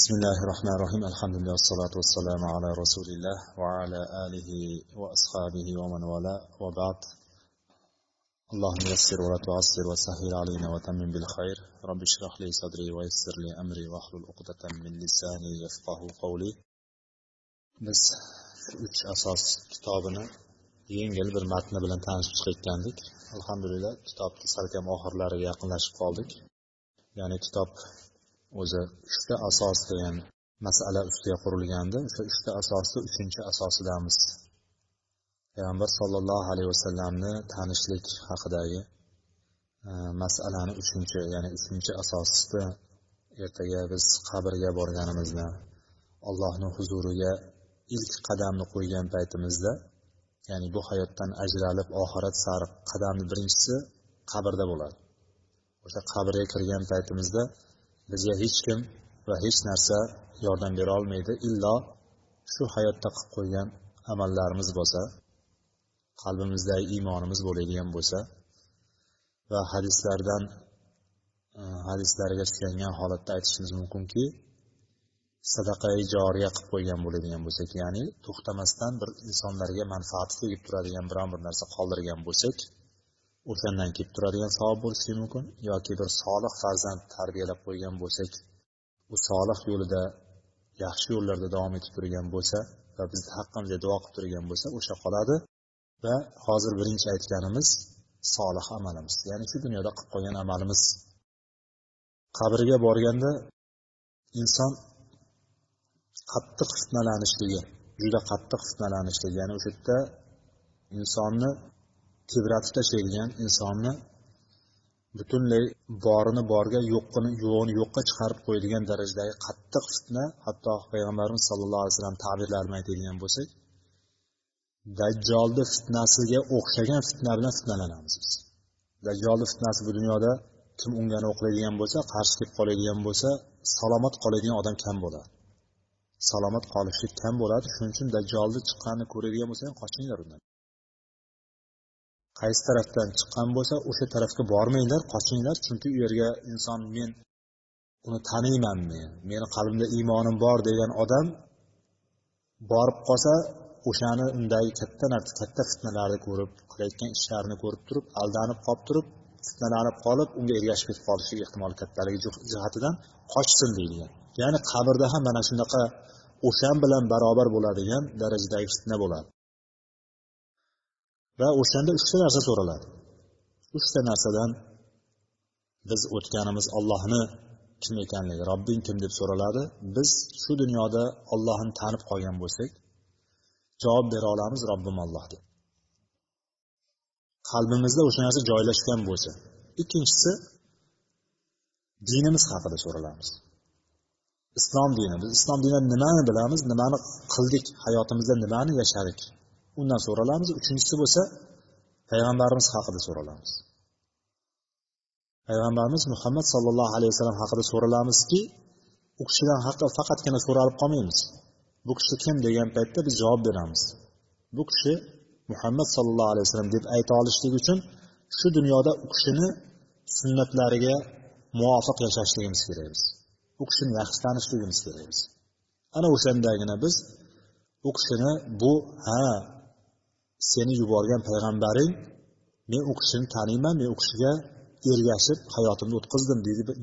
بسم الله الرحمن الرحيم الحمد لله والصلاة والسلام على رسول الله وعلى آله وأصحابه ومن والاه وبعد اللهم يسر ولا تعسر وسهل علينا وتمم بالخير رب اشرح لي صدري ويسر لي أمري واحلل عقدة من لساني يفقه قولي biz uch asos kitobini yengil bir matni bilan tanishib chiqayotgandik alhamdulillah kitobni salkam oxirlariga yaqinlashib qoldik ya'ni kitob o'zi uchta asos degan masala ustiga qurilgandi. O'sha uchta asosni uchinchi asosidamiz payg'ambar sollallohu alayhi vasallamni tanishlik haqidagi e, masalani uchinchi ya'ni uchinchi asosida ertaga biz qabrga borganimizda allohni huzuriga ilk qadamni qo'ygan paytimizda ya'ni bu hayotdan ajralib oxirat sari qadamni birinchisi qabrda bo'ladi. O'sha qabrga kirgan paytimizda bizga hech kim va hech narsa yordam bera olmaydi. Illo shu hayotda qilib qo'ygan amallarimiz bo'lsa qalbimizdagi iymonimiz bo'ladigan bo'lsa va hadislardan e, hadislarga suyangan holatda aytishimiz mumkinki sadaqai joriya qilib qo'ygan bo'ladigan bo'lsak ya'ni to'xtamasdan bir insonlarga manfaati tegib turadigan biron bir narsa qoldirgan bo'lsak o'shandan kelib turadigan savob bo'lishi mumkin yoki bir solih farzand tarbiyalab qo'ygan bo'lsak u solih yo'lida yaxshi yo'llarda davom etib turgan bo'lsa va bizni haqqimizga duo qilib turgan bo'lsa o'sha qoladi. Va hozir birinchi aytganimiz solih amalimiz ya'ni shu dunyoda qilib qo'ygan amalimiz. Qabrga borganda inson qattiq fitnalanishligi juda qattiq fitnalanishligi ya'ni o'sha yerda insonni tebratib tashlaydigan insonni butunlay borini borga yo'qini yo'g'ini yo'qqa chiqarib qo'yadigan darajadagi qattiq fitna hatto payg'ambarimiz sallallohu alayhi vasallam ta'birlar bilan aytadigan bo'lsak dajjolni fitnasiga o'xshagan fitna bilan fitnalanamiz biz. Dajjolni fitnasi bu dunyoda kim unga o'qlaydigan bo'lsa qarshi kelib qoladigan bo'lsa salomat qoladigan odam kam bo'ladi. Salomat qolishlik kam bo'ladi. Shuning uchun dajjolni chiqqanini ko'radigan bo'lsang qochinglar undan. Qaysi tarafdan chiqqan bo'lsa o'sha tarafga bormanglar qochinglar. Chunki u yerga inson men uni taniyman men meni qalbimda iymonim bor degan odam borib qolsa o'shani undagi katta narsa katta fitnalarni ko'rib qilayotgan ishlarini ko'rib turib aldanib qolib turib fitnalanib qolib unga ergashib ketib qolishi ehtimoli kattaligi jihatidan qochsin deyilgan ya'ni qabrda ham mana shunaqa o'shan bilan barobar bo'ladigan darajadagi fitna bo'ladi. Va o'shanda uchta narsa so'raladi. Uchta narsadan biz o'tganimiz ollohni kim ekanligi robbing kim deb so'raladi. Biz shu dunyoda ollohni tanib qolgan bo'lsak javob bera olamiz robbim olloh deb qalbimizda o'sha narsa joylashgan bo'lsa ikkinchisi dinimiz haqida so'ralamiz. Islom dini biz islom dinidan nimani bilamiz nimani qildik hayotimizda nimani yashadik? Undan so'ralamiz. Uchinchisi bo'lsa payg'ambarimiz haqida so'ralamiz. Payg'ambarimiz muhammad sollallohu alayhi vasallam haqida so'ralamizki u kishidan haqi faqatgina so'ralib qolmaymiz. Bu kishi kim degan paytda biz javob beramiz. Bu kishi muhammad sollallohu alayhi vasallam deb ayta olishlik uchun shu dunyoda u kishini sunnatlariga muvofiq yashashligimiz kerak biz. U kishini yaxshi tanishligimiz kerak biz. Ana o'shandagina biz u kishini bu ha seni yuborgan payg'ambaring men u kishini taniyman men u kishiga ergashib hayotimni o'tkazdim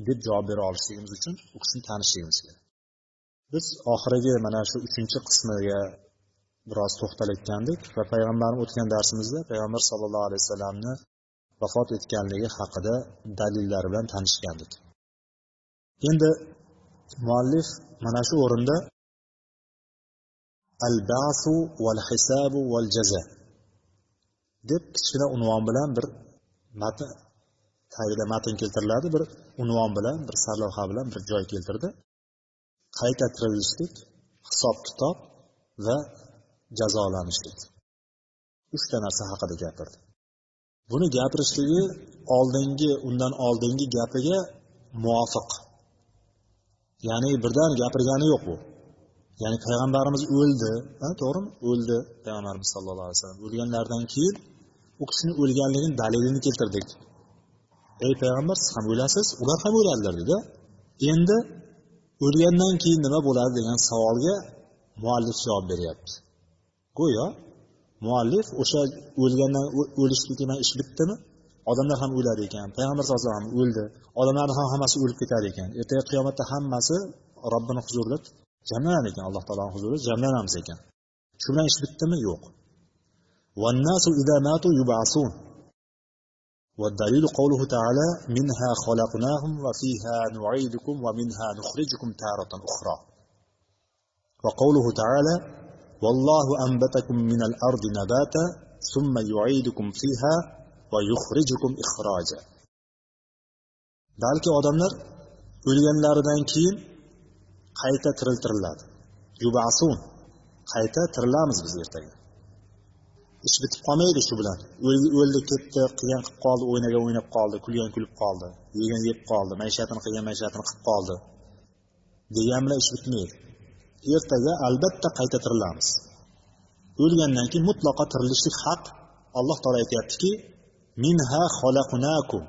deb javob bera olishligimiz uchun u kishini tanishligimiz kerak. Biz oxirgi mana shu uchinchi qismiga biroz to'xtalayotgandik va payg'ambarimiz o'tgan darsimizda payg'ambar sallallohu alayhi vasallamni vafot etganligi haqida dalillar bilan tanishgandik. Endi muallif mana shu o'rinda al basu val hisabu val jaza deb kichkina unvon bilan bir matn tagida matn keltiriladi. Bir unvon bilan bir sarlavha bilan bir joy keltirdi. Qayta tirilishlik hisob kitob va jazolanishlik. Uchta narsa haqida gapirdi. Buni gapirishligi oldingi undan oldingi gapiga muvofiq. Ya'ni birdan gapirgani yo'q bu. Ya'ni payg'ambarimiz o'ldi to'g'rimi o'ldi payg'ambarimiz sallallohu alayhi vasallam o'lganlaridan keyin u kishini o'lganligini dalilini keltirdik ey payg'ambar siz ham o'lasiz ular ham o'ladilar dedi. Endi o'lgandan keyin nima bo'ladi degan savolga muallif javob beryapti go'yo muallif o'sha o'lgandan o'lishlik degan ish bitdimi odamlar ham o'ladi ekan payg'ambar sallallohu alayhi vasallam o'ldi odamlarni ham e, hammasi o'lib ketar ekan ertaga qiyomatda hammasi robbini huzurida jamlanadi ekan alloh taoloni huzurida jamlanamiz ekan shu bilan ish bitdimi yo'q والدليل قوله تعالى منها خلقناهم وفيها نعيدكم ومنها نخرجكم تارة أخرى. وقوله تعالى والله أنبتكم من الأرض نباتا ثم يعيدكم فيها ويخرجكم إخراجا. Balki odamlar o'lganlaridan keyin qayta tiriltiriladi. Yubasun. Qayta tirilamiz biz ertaga. Ish bitib qolmaydi shu bilan. O'ldi ketdi qilgan qilib qoldi o'ynagan o'ynab qoldi kulgan kulib qoldi yegan yeb qoldi maishatini qilgan maishatini qilib qoldi degan bilan ish bitmaydi. Ertaga albatta qayta tirilamiz. O'lgandan keyin mutlaqo tirilishlik haq alloh taolo aytyaptiki minha xolaqunakum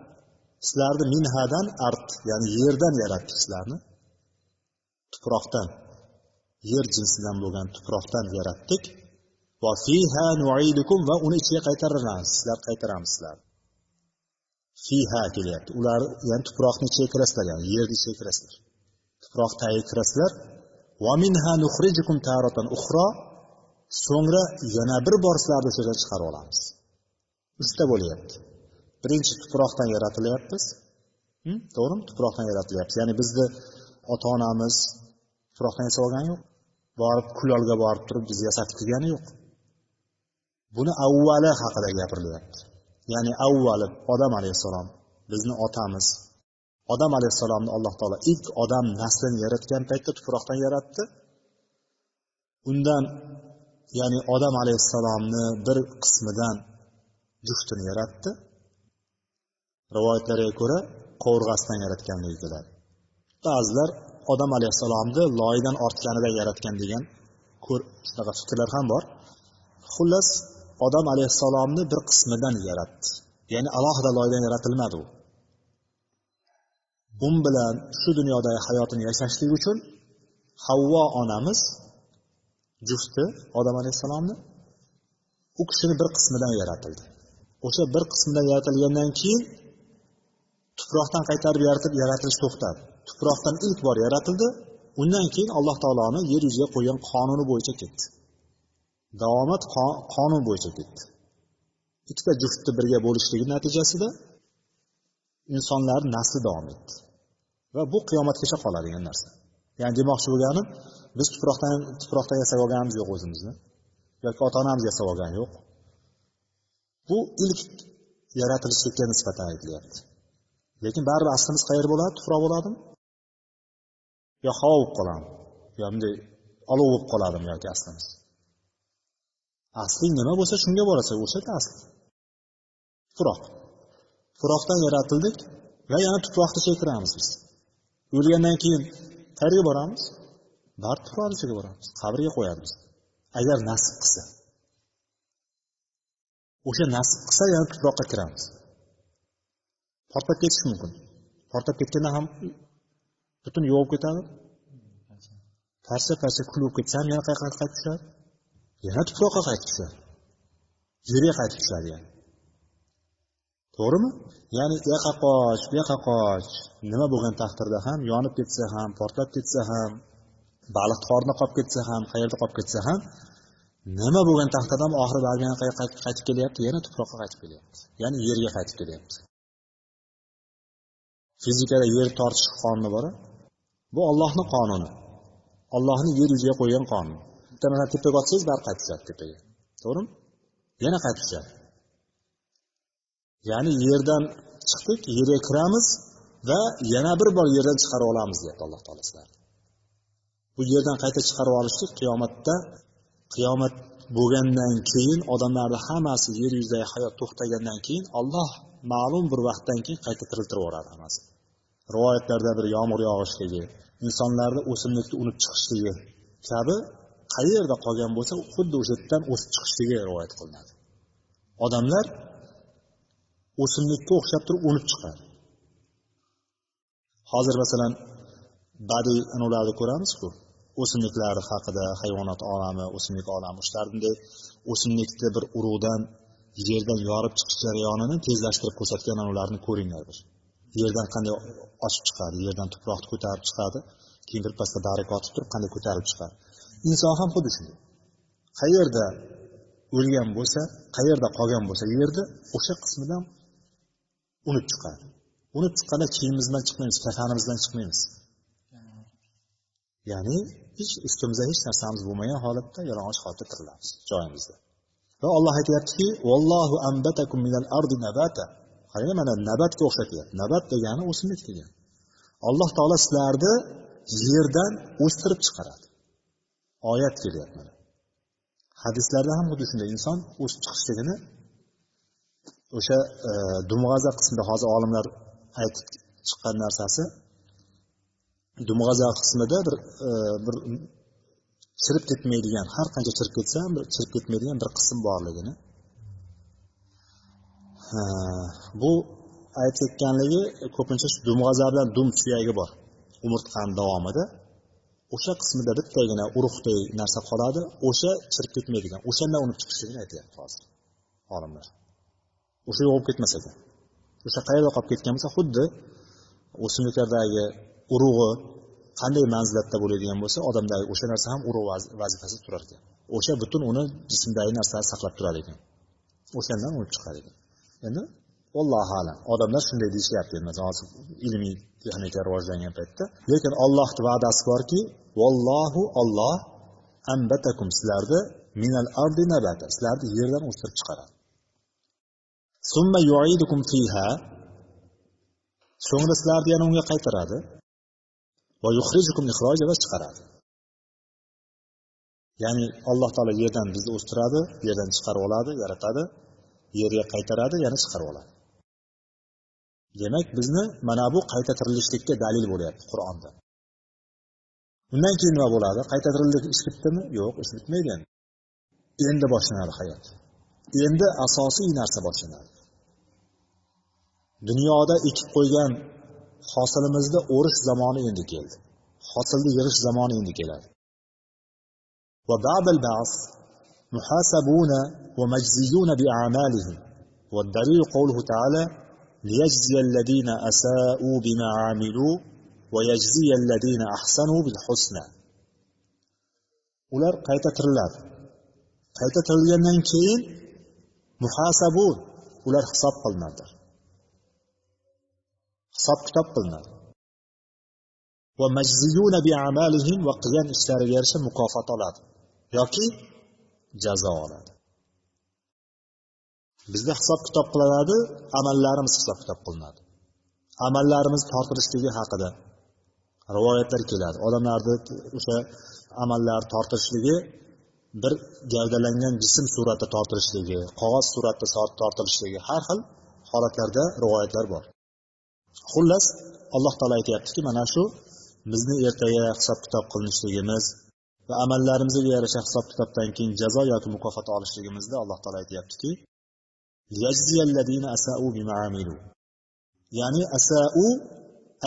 sizlarni minhadan art ya'ni yerdan yaratdik sizlarni. Tuproqdan yer jinsidan bo'lgan tuproqdan yaratdik. Va fiha nu'idukum va uni ichiga qaytaramiz sizlar qaytaramiz sizlarni fiha kelyapti. Ular ya'ni tuproqni ichiga kirasizlar ya'ni yerni ichiga kirasizlar. Tuproq tagiga kirasizlar. Va minha nuxrijukum taratan uxro so'ngra yana bir bor sizlarni o'sha yerdan chiqarib olamiz. Uchta bo'lyapti. Birinchi tuproqdan yaratilyapmiz. To'g'rimi? Tuproqdan yaratilyapmiz ya'ni bizni ota onamiz tuproqdan yasab olgani yo'q. Borib kulolga borib turib bizni yasatib yo'q. Buni avvali haqida gapirilyapti ya'ni avvali odam alayhissalom bizni otamiz. Odam alayhissalomni alloh taolo ilk odam naslini yaratgan paytda tuproqdan yaratdi. Undan ya'ni odam alayhissalomni bir qismidan juftini yaratdi. Rivoyatlarga ko'ra qovurg'asidan yaratganligi keladi ba'zilar odam alayhissalomni loydan ortganidan yaratgan degan shunaqa fikrlar ham bor. Xullas odam alayhissalomni bir qismidan yaratdi. Ya'ni alohida loydan yaratilmadi u. Un bilan shu dunyodagi hayotini yashashlik uchun havvo onamiz jufti odam alayhissalomni. U kishini bir qismidan yaratildi. O'sha bir qismidan yaratilgandan keyin tuproqdan qaytarib yaratib yaratilish to'xtadi tuproqdan ilk bor yaratildi undan keyin alloh taoloni yer yuziga qo'ygan qonuni bo'yicha ketdi. Davomat qonun bo'yicha ketdi. Ikkita juftni birga bo'lishligi natijasida insonlar nasli davom etdi. Va bu qiyomatgacha qoladigan narsa. Ya'ni demoqchi bo'lganim biz tuproqdan tuproqdan yasab olganimiz yo'q o'zimizni. Yoki ota onamiz yasab olgani yo'q. Bu ilk yaratilishlikka nisbatan aytilyapti. Lekin baribir aslimiz qayer bo'ladi? Tuproq bo'ladimi? Yo havo bo'lib qoladimi? Yo bunday olov bo'lib qoladimi yoki aslimiz? Asling nima bo'lsa shunga borasan o'sha asl tuproq. Tuproqdan yaratildik va yana tuproqni ichiga kiramiz biz. O'lgandan keyin qayerga boramiz. Baribir tuproqni ichiga boramiz. Qabrga qo'yadi bizni agar nasib qilsa. O'sha nasib qilsa yana tuproqqa kiramiz. Portlab ketishi mumkin. Portlab ketganda ham butun yo'q bo'lib ketadi. Parcha parcha kul bo'lib ketsa ham yana qayerga qaytib tushadi? Yana tuproqqa qaytib tushadi. Yerga qaytib tushadi yani. To'g'rimi? Ya'ni u yoqqa qoch bu yoqqa qoch. Nima bo'lgan taqdirda ham yonib ketsa ham portlab ketsa ham baliq qorni qolib ketsa ham qayerda qolib ketsa ham nima bo'lgan taqdirda ham oxiri baribir yana qayerga qaytib kelyapti? Yana tuproqqa qaytib kelyapti. Ya'ni yerga qaytib kelyapti. Fizikada yer tortish qonuni bor bu ollohni qonuni. Ollohni yer yuziga qo'ygan qonun. Bitta mana tepaga otsangiz bari qaytib tushadi tepaga. To'g'rimi? Yana qaytib tushadi ya'ni yerdan chiqdik yerga kiramiz va yana bir bor yerdan chiqarib olamiz deyapti alloh taolo sizlarni bu yerdan qayta chiqarib olishlik qiyomatda qiyomat bo'lgandan keyin odamlarni hammasi yer yuzidagi hayot to'xtagandan keyin olloh ma'lum bir vaqtdan keyin qayta tiriltirib yuboradi hammasi. Rivoyatlarda bir yomg'ir yog'ishligi insonlarni o'simlikni unib chiqishligi kabi qayerda qolgan bo'lsa xuddi o'sha yerdan o'sib chiqishligi rivoyat qilinadi. Odamlar o'simlikka o'xshab turib unib chiqadi. Hozir masalan badiiy anavlarni ko'ramizku. O'simliklar haqida hayvonot olami o'simlik olami shular bunday o'simlikni bir urug'dan yerdan yorib chiqish jarayonini tezlashtirib ko'rsatgan ularni ko'ringlar bir yerdan qanday ochib chiqadi yerdan tuproqni ko'tarib chiqadi keyin birpasda bag'ri kotib turib qanday ko'tarib chiqadi. Inson ham xuddi shunday. Qayerda o'lgan bo'lsa qayerda qolgan bo'lsa yerda o'sha qismidan unib chiqadi. Unib chiqqanda kiyimimizdan chiqmaymiz kafanimizdan chiqmaymiz. Ya'ni hech ustimizda hech narsamiz bo'lmagan holatda yalang'och holatda tirilamiz joyimizda. Va olloh aytyaptiki vallohu ambatakum minal ardi nabata. Qarang mana nabatga o'xshatyapti nabat degani o'simlik degani alloh taolo sizlarni yerdan o'stirib chiqaradi. Oyat kelyapti mana. Hadislarda ham xuddi shunday inson o'sib chiqishligini o'sha e, dumg'aza qismida hozir olimlar aytib chiqqan narsasi. Dumg'aza qismida bir e, bir chirib ketmaydigan har qancha chirib ketsa ham chirib ketmaydigan bir qism borligini. Bu aytayotganligi ko'pincha shu dumg'aza bilan dum suyagi bor. Umurtqani davomida o'sha qismida bittagina urug'dek narsa qoladi o'sha chirib ketmaydigan o'shandan unib chiqishligini aytyapti hozir olimlar. O'sha yo'q bo'lib ketmas ekan. O'sha qayerda qolib ketgan bo'lsa xuddi o'simliklardagi urug'i qanday manzilatda bo'ladigan bo'lsa odamdagi o'sha narsa ham urug' vazifasida turar ekan. O'sha butun uni jismdagi narsalarni saqlab turar ekan. O'shandan o'lib chiqar ekan. Endi ollohu alam odamlar shunday deyishyapti. Endi hozir ilmiy texnika rivojlangan paytda lekin ollohni va'dasi borki vallohu olloh ambatakum sizlarni minal ardi nabata sizlarni yerdan o'stirib chiqaradi. Summa yuidukum fiha so'ngra sizlarni yana unga qaytaradi. Va yukhrijukum ixroja va chiqaradi. Ya'ni alloh taolo yerdan bizni o'stiradi yerdan chiqarib oladi yaratadi yerga qaytaradi yana chiqarib oladi. Demak bizni mana bu qayta tirilishlikka dalil bo'lyapti qur'onda. Undan keyin nima bo'ladi? Qayta tirildik ish bitdimi yo'q ish bitmaydi endi endi boshlanadi hayot. Endi asosiy narsa boshlanadi. Dunyoda ekib qo'ygan hosilimizni o'rish zamoni endi keldi hosilni yig'ish zamoni endi keladi محاسبون ومجزيون بأعمالهم والدليل قوله تعالى ليجزي الذين أساءوا بما عملوا ويجزي الذين أحسنوا بالحسنى ular qayta tiriladi qayta tirilgandan keyin muhasabun ular hisob qilinadi Hisob kitob qilinadi. Va majziyuna bi amalihim va qilgan ishlariga yarasha mukofot oladi yoki jazo oladi. Bizda hisob kitob qilinadi amallarimiz hisob kitob qilinadi. Amallarimiz tortilishligi haqida rivoyatlar keladi. Odamlarni o'sha amallar tortilishligi bir gavdalangan jism suratda tortilishligi qog'oz suratda tortilishligi har xil holatlarda rivoyatlar bor. Xullas alloh taolo aytyaptiki mana shu bizni ertaga hisob kitob qilinishligimiz va amallarimizga yarasha hisob kitobdan keyin jazo yoki mukofot olishligimizni alloh taolo aytyaptiki ya'ni asau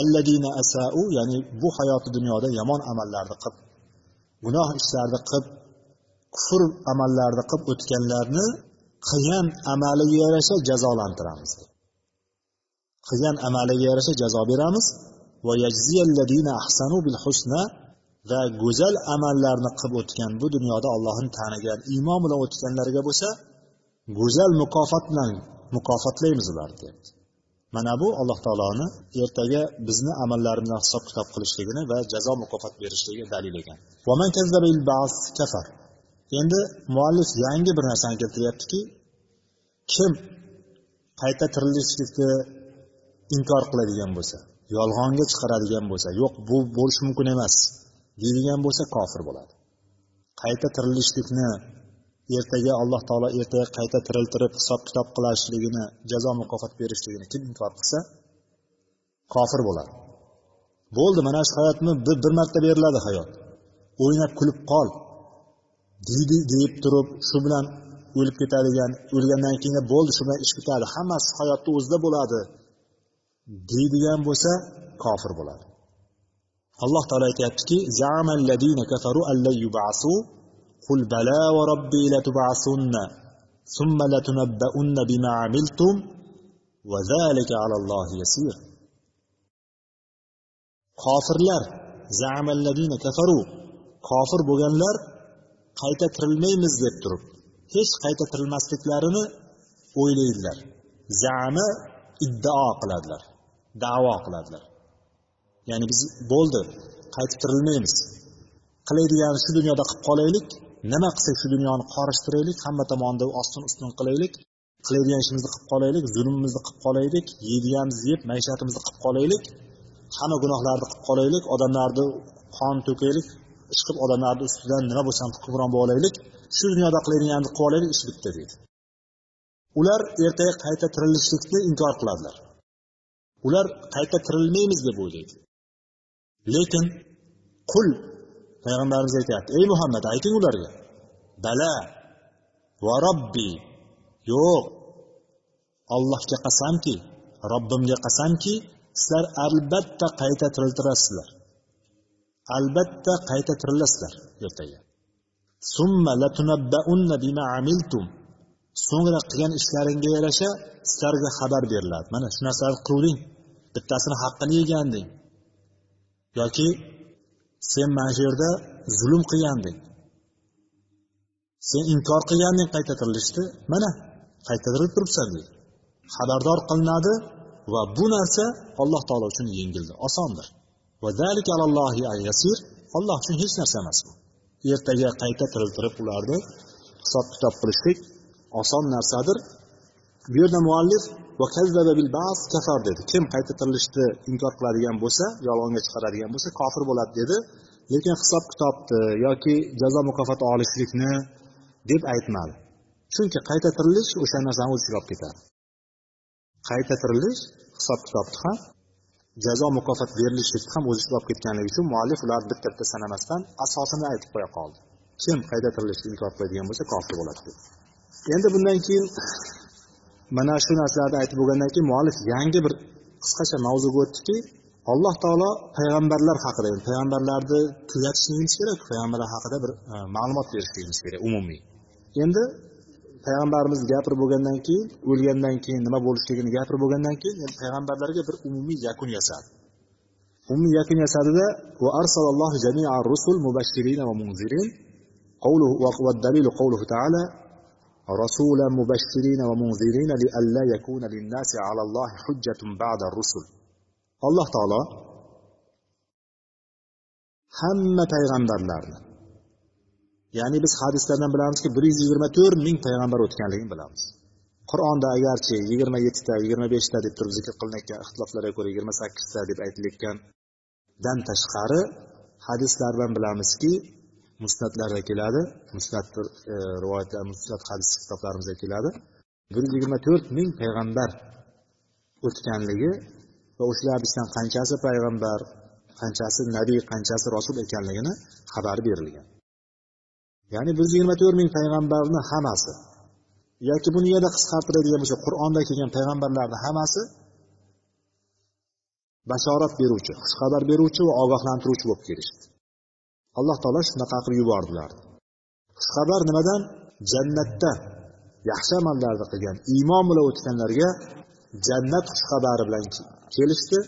alladina asau ya'ni bu hayoti dunyoda yomon amallarni qilib gunoh ishlarni qilib kufr amallarni qilib o'tganlarni qilgan amaliga yarasha jazolantiramiz. Qilgan amaliga yarasha jazo beramiz. Va go'zal amallarni qilib o'tgan bu dunyoda allohni tanigan iymon bilan o'tganlarga bo'lsa go'zal mukofot bilan mukofotlaymiz ularni deyapti. Mana bu alloh taoloni ertaga bizni amallarimizni hisob kitob qilishligini va jazo mukofot berishligiga dalil ekan. Endi muallif yangi bir narsani keltiryaptiki kim qayta tirilishlikni inkor qiladigan bo'lsa yolg'onga chiqaradigan bo'lsa yo'q bu bo'lishi mumkin emas deydigan bo'lsa kofir bo'ladi. Qayta tirilishlikni ertaga alloh taolo ertaga qayta tiriltirib hisob kitob qilishligini jazo mukofot berishligini kim inkor qilsa kofir bo'ladi. Bo'ldi mana shu hayotni bir marta beriladi hayot. O'ynab kulib qol deydi deyib turib shu bilan o'lib ketadigan o'lgandan keyin bo'ldi shu bilan ish bitadi. Hammasi hayotni o'zida bo'ladi. deydigan bo'lsa kofir bo'ladi alloh taolo aytyaptiki قل بلى وربي لتبعثن ثم لتنبؤن بما عملتم وذلك على الله يسير kofirlar zamalladina kafaru kofir bo'lganlar qayta tirilmaymiz deb turib hech qayta tirilmasliklarini o'ylaydilar zama iddao qiladilar Davo qiladilar. Ya'ni biz bo'ldi qaytib tirilmaymiz. Qiladigan shu dunyoda qilib qolaylik nima qilsak shu dunyoni qorishtiraylik hamma tomonda ostin ustun qilaylik. Qiladigan ishimizni qilib qolaylik zulmimizni qilib qolaylik yeydiganimizni yeb maishatimizni qilib qolaylik hamma gunohlarni qilib qolaylik odamlarni qon to'kaylik ishqilib odamlarni ustidan nima bo'lsa ham hukmron bo'lib olaylik shu dunyoda qiladiganimizni qilib olaylik ish bitta deydi. Ular ertaga qayta tirilishlikni inkor qiladilar. Ular qayta tirilmaymiz deb o'ylaydi. Lekin qul payg'ambarimiz aytyapti ey muhammad ayting ularga bala va robbi yo'q allohga qasamki robbimga qasamki sizlar albatta qayta tiriltirasizlar albatta qayta tirilasizlar ertaga so'ngra qilgan ishlaringga yarasha sizlarga xabar beriladi mana shu narsani qilding bittasini haqqini yeganding. Yoki sen mana shu yerda zulm qilganding. Sen inkor qilganding qayta tirilishni mana qayta tirilib turibsan deydi xabardor qilinadi va bu narsa alloh taolo uchun yengildir osondir. Alloh uchun hech narsa emas bu. Ertaga qayta tiriltirib ularni hisob kitob qilishlik oson narsadir. Bu yerda muallif kafar dedi. Kim qayta tirilishni inkor qiladigan bo'lsa yolg'onga chiqaradigan bo'lsa kofir bo'ladi dedi. Lekin hisob kitobni yoki jazo mukofot olishlikni deb aytmadi. Chunki qayta tirilish o'sha narsani o'z ichiga olib ketadi. Qayta tirilish hisob kitobni ham jazo mukofot berilishlikni ham o'z ichiga olib ketganligi uchun muallif ularni bitta bitta sanamasdan asosini aytib qo'ya qoldi. Kim qayta tirilishni inkor qiladigan bo'lsa kofir bo'ladi dedi. Endi bundan keyin mana shu narsalarni aytib bo'lgandan keyin muallif yangi bir qisqacha mavzuga o'tdiki alloh taolo payg'ambarlar haqida yani payg'ambarlarni kuzatishligimiz kerak payg'ambarlar haqida bir e, ma'lumot berishligimiz kerak umumiy. Endi payg'ambarimiz gapirib bo'lgandan keyin o'lgandan keyin nima bo'lishligini gapirib bo'lgandan keyin yani payg'ambarlarga bir umumiy yakun yasadi. Umumiy yakun yasadida va arsalallohu rusul va munzirin va dalil رسولا مبشرين ومنذرين لئلا يكون للناس على الله حجة بعد الرسل alloh taolo hamma payg'ambarlarni ya'ni biz hadislardan bilamizki bir yuz yigirma to'rt ming payg'ambar o'tganligini bilamiz qur'onda agarchi yigirma yettita yigirma beshta deb turib zikr qilinayotgan ixtiloflarga ko'ra yigirma sakkizta deb aytilayotgandan tashqari hadislardan bilamizki musnatlarda keladi. Musnat e, rivoyatlar musnat hadis kitoblarimizda keladi. Bir yuz yigirma to'rt ming payg'ambar o'tganligi va o'shalarni ichidan qanchasi payg'ambar qanchasi nabiy qanchasi rasul ekanligini xabar berilgan. Ya'ni bir yuz yigirma to'rt ming payg'ambarni hammasi yoki buni yana qisqartiradigan bo'lsak qur'onda kelgan payg'ambarlarni hammasi bashorat beruvchi xushxabar beruvchi va ogohlantiruvchi bo'lib kelishdi. Alloh taolo shunaqa qilib yubordilar. Xushxabar nimadan? Jannatda. Yaxshi amallarni qilgan iymon bilan o'tganlarga jannat xushxabari bilan kelishdi.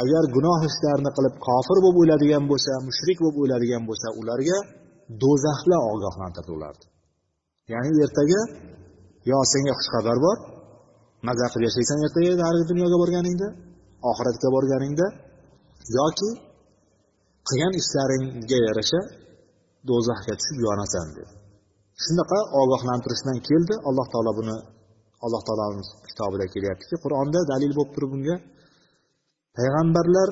Agar gunoh ishlarni qilib kofir bo'lib o'ladigan bo'lsa mushrik bo'lib o'ladigan bo'lsa ularga do'zaxlar ogohlantirdi ularni ya'ni ertaga yo senga xushxabar bor maza qilib yashaysan ertaga narigi dunyoga borganingda oxiratga borganingda yoki qilgan ishlaringga yarasha do'zaxga tushib yonasan dedi. Shunaqa ogohlantirishdan keldi. Alloh taolo buni alloh taoloni kitobida kelyaptiki qur'onda dalil bo'lib turib bunga payg'ambarlar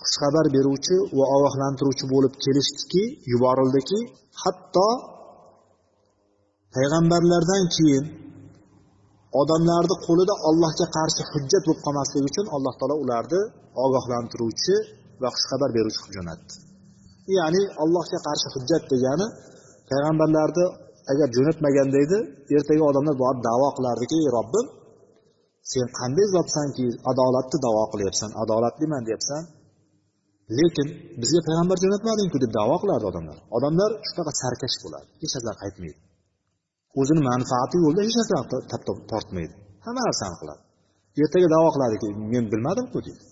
xushxabar beruvchi va ogohlantiruvchi bo'lib kelishdiki yuborildiki hatto payg'ambarlardan keyin odamlarni qo'lida ollohga qarshi hujjat bo'lib qolmasligi uchun alloh taolo ularni ogohlantiruvchi va xushxabar beruvchi qilib jo'natdi ya'ni allohga qarshi hujjat degani payg'ambarlarni agar jo'natmaganda edi ertaga odamlar borib davo qilardiki robbim sen qanday zotsanki adolatni davo qilyapsan adolatliman deyapsan. Lekin bizga payg'ambar jo'natmadingku deb davo qilardi odamlar. Odamlar shunaqa sarkash bo'ladi hech narsa aytmaydi. O'zini manfaati yo'lida hech narsa tap tortmaydi. Hamma narsani qiladi. Ertaga davo qiladiki men bilmadimku deydi.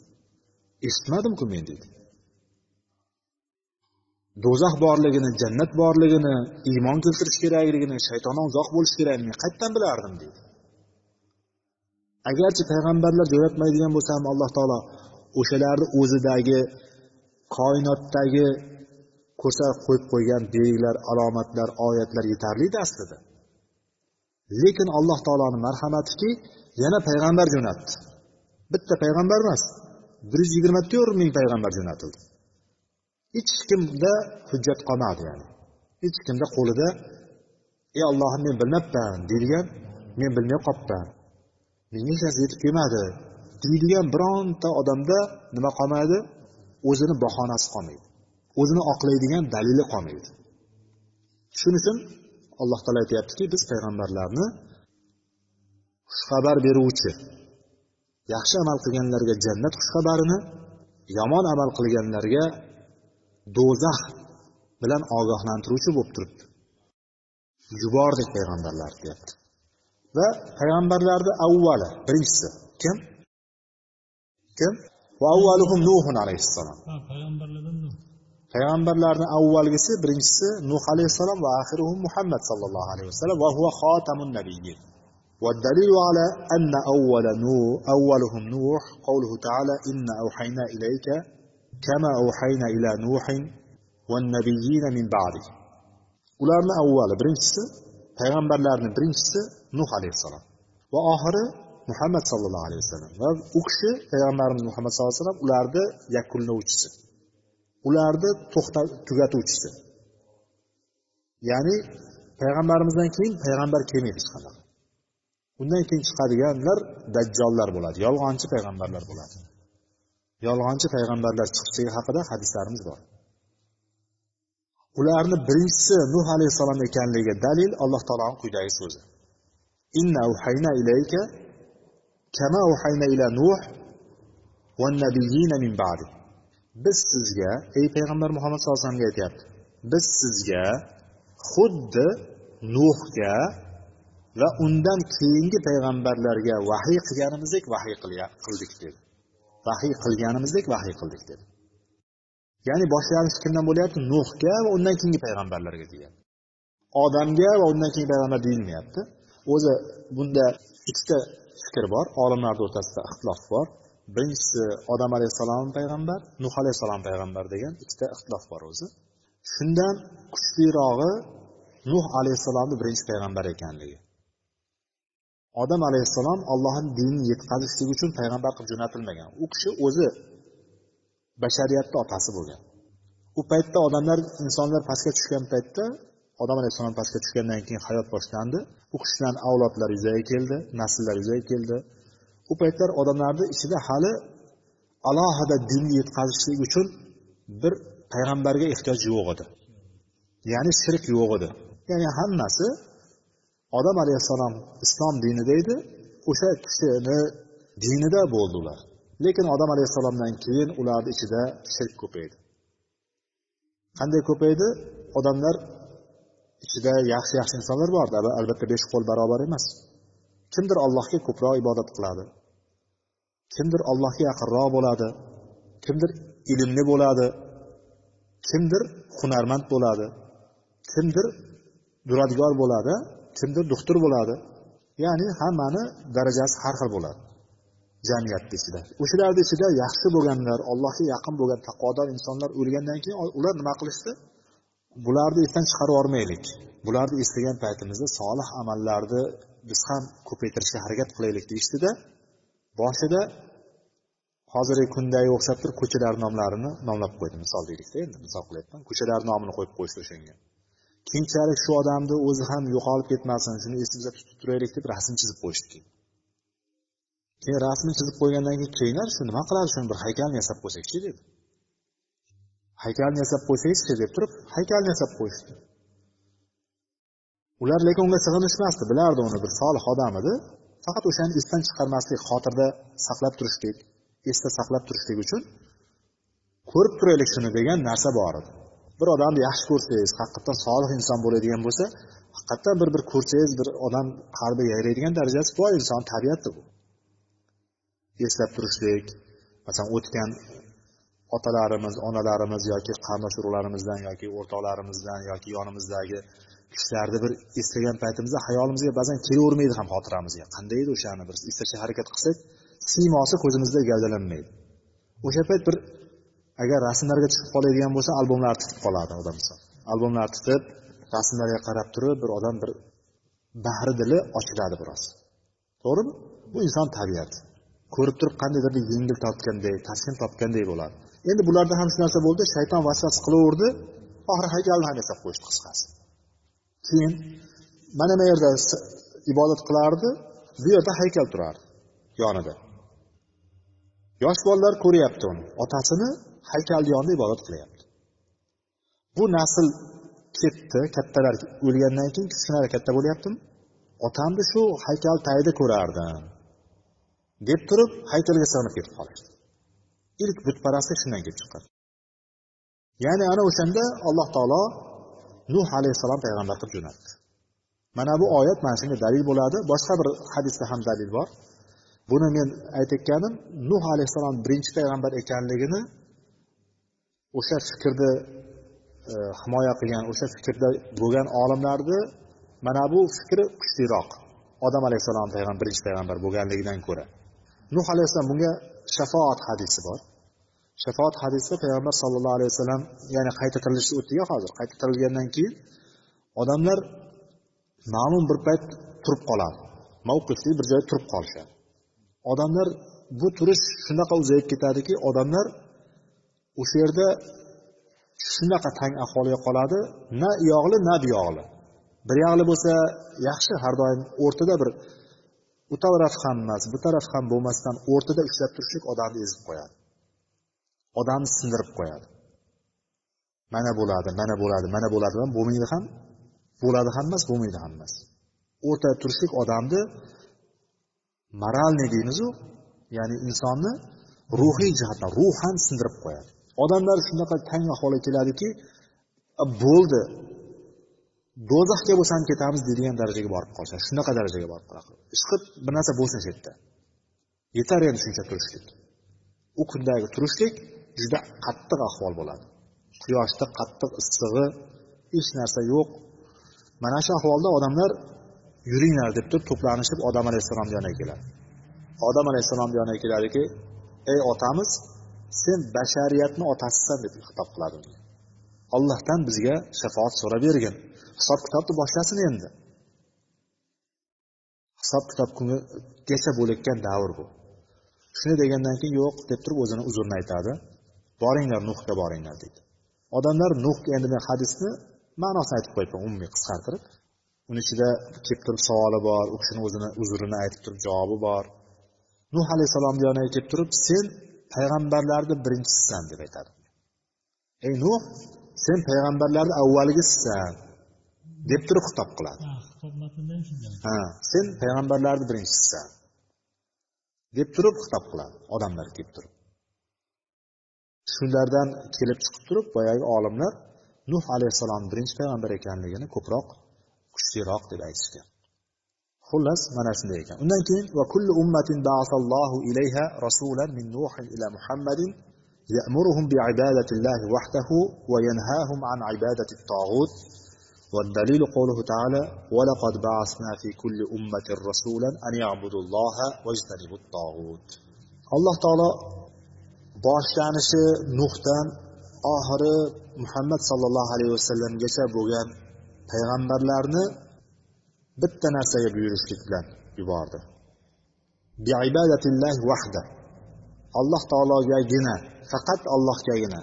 Eshitmadimku men deydi do'zax borligini jannat borligini iymon keltirish kerakligini shaytondan uzoq bo'lish kerakligini qayerdan bilardim deydi agarchi payg'ambarlar jo'natmaydigan bo'lsa ham alloh taolo o'shalarni o'zidagi koinotdagi ko'rsatib qo'yib qo'ygan belgilar alomatlar oyatlar yetarli edi aslida. Lekin alloh taoloni marhamatiki yana payg'ambar jo'natdi. Bitta payg'ambar emas bir yuz yigirma to'rt ming payg'ambar jo'natildi. Hech kimda hujjat qolmadi ya'ni. Hech kimda qo'lida ey ollohim men bilmabman deydigan men bilmay qolibman menga hech narsa yetib kelmadi deydigan bironta odamda nima qolmaydi? O'zini bahonasi qolmaydi. O'zini oqlaydigan dalili qolmaydi. Shuning uchun alloh taolo aytyaptiki biz payg'ambarlarni xushxabar beruvchi yaxshi amal qilganlarga jannat xushxabarini yomon amal qilganlarga do'zax bilan ogohlantiruvchi bo'lib turibdi. Yubordik payg'ambarlarni deyapti. Va payg'ambarlarni avvali birinchisi kim? Kim? Nuhun alayhissalom. Payg'ambarlarni avvalgisi birinchisi nuh alayhissalom va axiruhum muhammad sallallohu alayhi vasallam va huwa xotamun nabiyyin والدليل على أن أول نوح أولهم نوح قوله تعالى إن أوحينا إليك كما أوحينا إلى نوح والنبيين من بعده ularni avvali birinchisi payg'ambarlarni birinchisi nuh alayhissalom va oxiri muhammad sallallohu alayhi vasallam va u kishi payg'ambarimiz muhammad sallallohu alayhi vasallam ularni yakunlovchisi ularni tugatuvchisi ya'ni payg'ambarimizdan keyin payg'ambar kelmaydi hech qanaqa undan keyin chiqadiganlar dajjollar bo'ladi yolg'onchi payg'ambarlar bo'ladi. Yolg'onchi payg'ambarlar chiqishligi haqida hadislarimiz bor. Ularni birinchisi nuh alayhissalom ekanligiga dalil alloh taoloni quyidagi so'zi. Inna uhayna ilayka kama uhayna ila nuh va nabiyina min ba'di. Biz sizga ey payg'ambar muhammad sallallohu alayhi vasallamga aytyapti biz sizga xuddi nuhga va undan keyingi payg'ambarlarga vahiy qilganimizdek vahiy qildik dedi. Vahiy qilganimizdek vahiy qildik dedi. Ya'ni boshlanishi kimdan bo'lyapti? Nuhga va undan keyingi payg'ambarlarga deyapti. Odamga va undan keyingi payg'ambar deyilmayapti. O'zi bunda ikkita fikr bor. Olimlarni o'rtasida ixtilof bor. Birinchisi odam alayhissalom payg'ambar nuh alayhissalom payg'ambar degan ikkita ixtilof bor o'zi. Shundan kuchlirog'i nuh alayhissalomni birinchi payg'ambar ekanligi. Odam alayhissalom allohni dinini yetkazishlik uchun payg'ambar qilib jo'natilmagan. U kishi o'zi bashariyatni otasi bo'lgan. U paytda odamlar insonlar pastga tushgan paytda odam alayhissalom pastga tushgandan keyin hayot boshlandi. U kishidan avlodlar yuzaga keldi nasllar yuzaga keldi. U paytlar odamlarni ichida hali alohida dinni yetkazishlik uchun bir payg'ambarga ehtiyoj yo'q edi. Ya'ni shirk yo'q edi. Ya'ni hammasi odam alayhissalom islom dinida edi o'sha kishini dinida bo'ldi ular lekin odam alayhissalomdan keyin ularni ichida shirk ko'paydi qanday ko'paydi odamlar ichida yaxshi yaxshi insonlar bor albatta besh qo'l barobar emas kimdir allohga ko'proq ibodat qiladi kimdir allohga yaqinroq bo'ladi kimdir ilmli bo'ladi kimdir hunarmand bo'ladi kimdir duradgor bo'ladi kimdir doktor bo'ladi. Ya'ni hammani darajasi har xil bo'ladi. Jamiyatni ichida. O'shalarni ichida yaxshi bo'lganlar allohga yaqin bo'lgan taqvodor insonlar o'lgandan keyin ular nima qilishdi? Bularni esdan chiqarib yubormaylik. Bularni eslagan paytimizda solih amallarni biz ham ko'paytirishga harakat qilaylik deyishdida boshida hozirgi kundagi o'xshab turib ko'chalar nomlarini nomlab qo'ydi misol deylikda endi misol qilyapman ko'chalar nomini qo'yib qo'yishdi o'shanga. Keyinchalik shu odamni o'zi ham yo'qolib ketmasin shuni esimizda tutib turaylik deb rasm chizib qo'yishdi. Keyin keyin rasmni chizib qo'ygandan keyin keyinlar shu nima qiladi shuni bir haykalni yasab qo'ysakchi dedi. Haykalni yasab qo'ysangizchi deb turib haykalni yasab qo'yishdi. Ular lekin unga sig'inishmasdi bilardi uni bir solih odam edi. Faqat o'shani esdan chiqarmaslik xotirda saqlab turishlik esda saqlab turishlik uchun ko'rib turaylik shuni degan narsa bor edi. Bir odamni yaxshi ko'rsangiz haqiqatdan solih inson bo'ladigan bo'lsa haqiqatdan bir bir ko'rsangiz bir odam qalbi yayraydigan darajasi bor inson tabiati bu. Eslab turishlik masalan o'tgan otalarimiz onalarimiz yoki qarindosh urug'larimizdan yoki o'rtoqlarimizdan yoki yonimizdagi kishilarni bir eslagan paytimizda hayolimizga ba'zan kelavermaydi ham xotiramizga. Qanday edi o'shani bir eslashga harakat qilsak siymosi ko'zimizda gavdalanmaydi. O'sha payt bir agar rasmlarga tushib qoladigan bo'lsa albomlar titib qoladi odam albomlar titib rasmlarga qarab turib bir odam bir bahri dili ochiladi biroz to'g'rimi? Bu inson tabiati. Ko'rib turib qandaydir bir yengil tortganday taskin topganday bo'ladi. Endi bularda ham shu narsa bo'ldi shayton vasvas qilaverdi. Oxiri haykalni ham yasab qo'yishdi qisqasi. Keyin mana bu yerda ibodat qilardi bu yerda haykal turardi yonida. Yosh bolalar ko'ryapti uni otasini haykalni yonida ibodat qilyapti. Bu nasl ketdi kattalar o'lgandan keyin kichkinalar katta bo'lyaptimi? Otamni shu haykal tagida ko'rardim deb turib haykalga sig'inib ketib qolishdi. Ilk butparastlik shundan kelib chiqqan ya'ni ana o'shanda alloh taolo nuh alayhissalom payg'ambar qilib jo'natdi. Mana bu oyat mana shunga dalil bo'ladi. Boshqa bir hadisda ham dalil bor. Buni men aytayotganim nuh alayhissalom birinchi payg'ambar ekanligini o'sha fikrni e, himoya qilgan o'sha fikrda bo'lgan olimlarni mana bu fikri kuchliroq. Odam alayhissalom payg'ambar birinchi payg'ambar bo'lganligidan ko'ra. Nuh alayhissalom bunga shafoat hadisi bor. Shafoat hadisida payg'ambar sallallohu alayhi vasallam ya'ni qayta tirilish o'tdiku hozir qayta tirilgandan keyin odamlar ma'lum bir payt turib qoladi. Mavqifli bir joyda turib qolishadi. Odamlar bu turish shunaqa uzayib ketadiki odamlar o'sha yerda shunaqa tang ahvolga qoladi na u yog'li na bu yog'li bir yoqli bo'lsa yaxshi har doim o'rtada bir u taraf ham emas bu taraf ham bo'lmasdan o'rtada ushlab turishlik odamni ezib qo'yadi. Odamni sindirib qo'yadi. Mana bo'ladi mana bo'ladi mana bo'ladi. Ham bo'lmaydi ham bo'ladi ham emas bo'lmaydi ham emas. O'rtada turishlik odamni moralniy deymizu ya'ni insonni ruhiy jihatdan ruhan sindirib qo'yadi. Odamlar shunaqa tang ahvolga keladiki bo'ldi. Do'zaxga bo'lsa ham ketamiz deydigan darajaga borib qolsa shunaqa darajaga borib qoladi ishqib bir narsa bo'lsin shu yerda yetar endi shuncha turishlik. U kundagi turishlik juda qattiq ahvol bo'ladi. Quyoshda qattiq issig'i hech narsa yo'q. Mana shu ahvolda odamlar yuringlar deb turib to'planishib odam alayhissalomni yoniga keladi. Odam alayhissalomni yoniga keladiki ey otamiz sen bashariyatni otasisan deb xitob qiladi unga ollohdan bizga shafoat so'rab bergin. Hisob kitobni boshlasin endi. Hisob kitob kunigacha bo'layotgan davr bu. Shuni degandan keyin yo'q deb turib o'zini uzrini aytadi. Boringlar nuhga boringlar deydi. Odamlar nuh endi men hadisni ma'nosini aytib qo'yibman umumiy qisqartirib. Uni ichida kelib turib savoli bor u kishini o'zini uzrini aytib turib javobi bor. Nuh alayhissalomni yoniga kelib turib sen payg'ambarlarni birinchisisan deb aytadi ey nuh sen payg'ambarlarni avvalgisisan deb turib xitob qiladi. Ha sen payg'ambarlarni birinchisisan deb turib xitob qiladi odamlar kelib turib. Shulardan kelib chiqib turib boyagi olimlar nuh alayhissalom birinchi payg'ambar ekanligini ko'proq kuchliroq deb aytishgan xullas mana shunday ekan undan keyin va kullu ummatin ba'asallohu ilayha rasulan min nuhin ila muhammadin بعبادة الله وحده وينهاهم عن عبادة الطاغوت والدليل قوله تعالى ولقد بعثنا في كل أمة رسولا أن يعبدوا الله واجتنبوا الطاغوت الله تعالى boshlanishi nuhdan oxiri muhammad sollallohu alayhi vasallamgacha bo'lgan payg'ambarlarni bitta narsaga buyurishlik bilan yubordi. Vahda. Alloh taologagina faqat allohgagina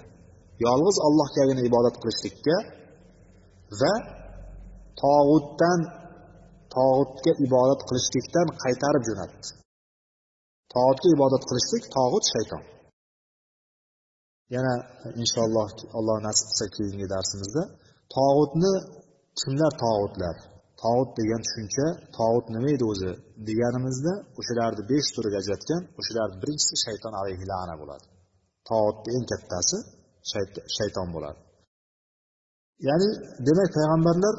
yolg'iz allohgagina ibodat qilishlikka va tog'utdan tog'utga ibodat qilishlikdan qaytarib jo'natdi. Tog'utga ibodat qilishlik tog'ut shayton. Yana inshaalloh alloh nasib qilsa keyingi darsimizda tog'utni kimlar tog'utlar? Tog'ut degan tushuncha tog'ut nima edi o'zi deganimizda o'shalarni besh turiga ajratgan o'shalarni birinchisi shayton alayhi lana bo'ladi. Tog'utni eng kattasi shayton bo'ladi. Ya'ni demak payg'ambarlar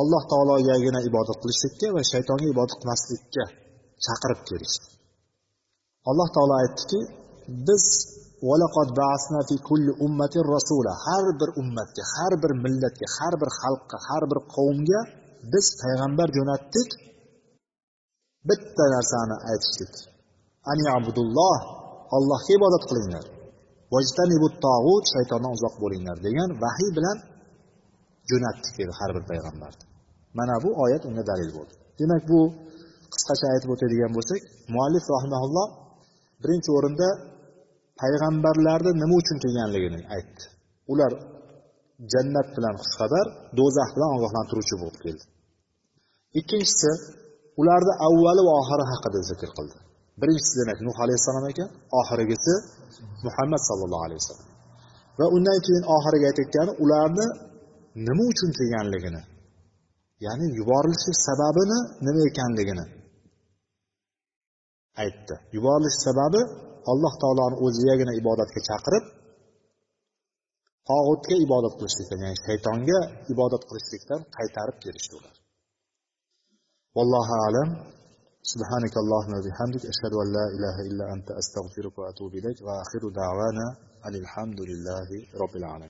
alloh taologagina ibodat qilishlikka va shaytonga ibodat qilmaslikka chaqirib kelishdi. Alloh taolo aytdiki biz har bir ummatga har bir millatga har bir xalqqa har bir qavmga biz payg'ambar jo'natdik bitta narsani aytishdik ani abudulloh allohga ibodat qilinglar. Shaytondan uzoq bo'linglar degan vahiy bilan jo'natdik dedi har bir payg'ambarni mana bu oyat unga dalil bo'ldi. Demak bu qisqacha aytib o'tadigan bo'lsak muallif rahimaulloh birinchi o'rinda payg'ambarlarni nima uchun kelganligini aytdi. Ular jannat bilan xushxabar do'zax bilan ogohlantiruvchi bo'lib keldi. Ikkinchisi ularni avvali va oxiri haqida zikr qildi. Birinchisi demak nuh alayhissalom ekan oxirgisi muhammad sallallohu alayhi vasallam. Va undan keyin oxiriga aytayotgani ularni nima uchun kelganligini ya'ni yuborilishi sababini nima ekanligini aytdi. Yuborilish sababi alloh taoloni o'zigagina ibodatga chaqirib tog'utga ibodat qilishlikdan ya'ni shaytonga ibodat qilishlikdan qaytarib kelishdi ular. Vallohu alam سبحانك اللهم وبحمدك أشهد أن لا إله إلا أنت أستغفرك وأتوب إليك وآخر دعوانا أن الحمد لله رب العالمين.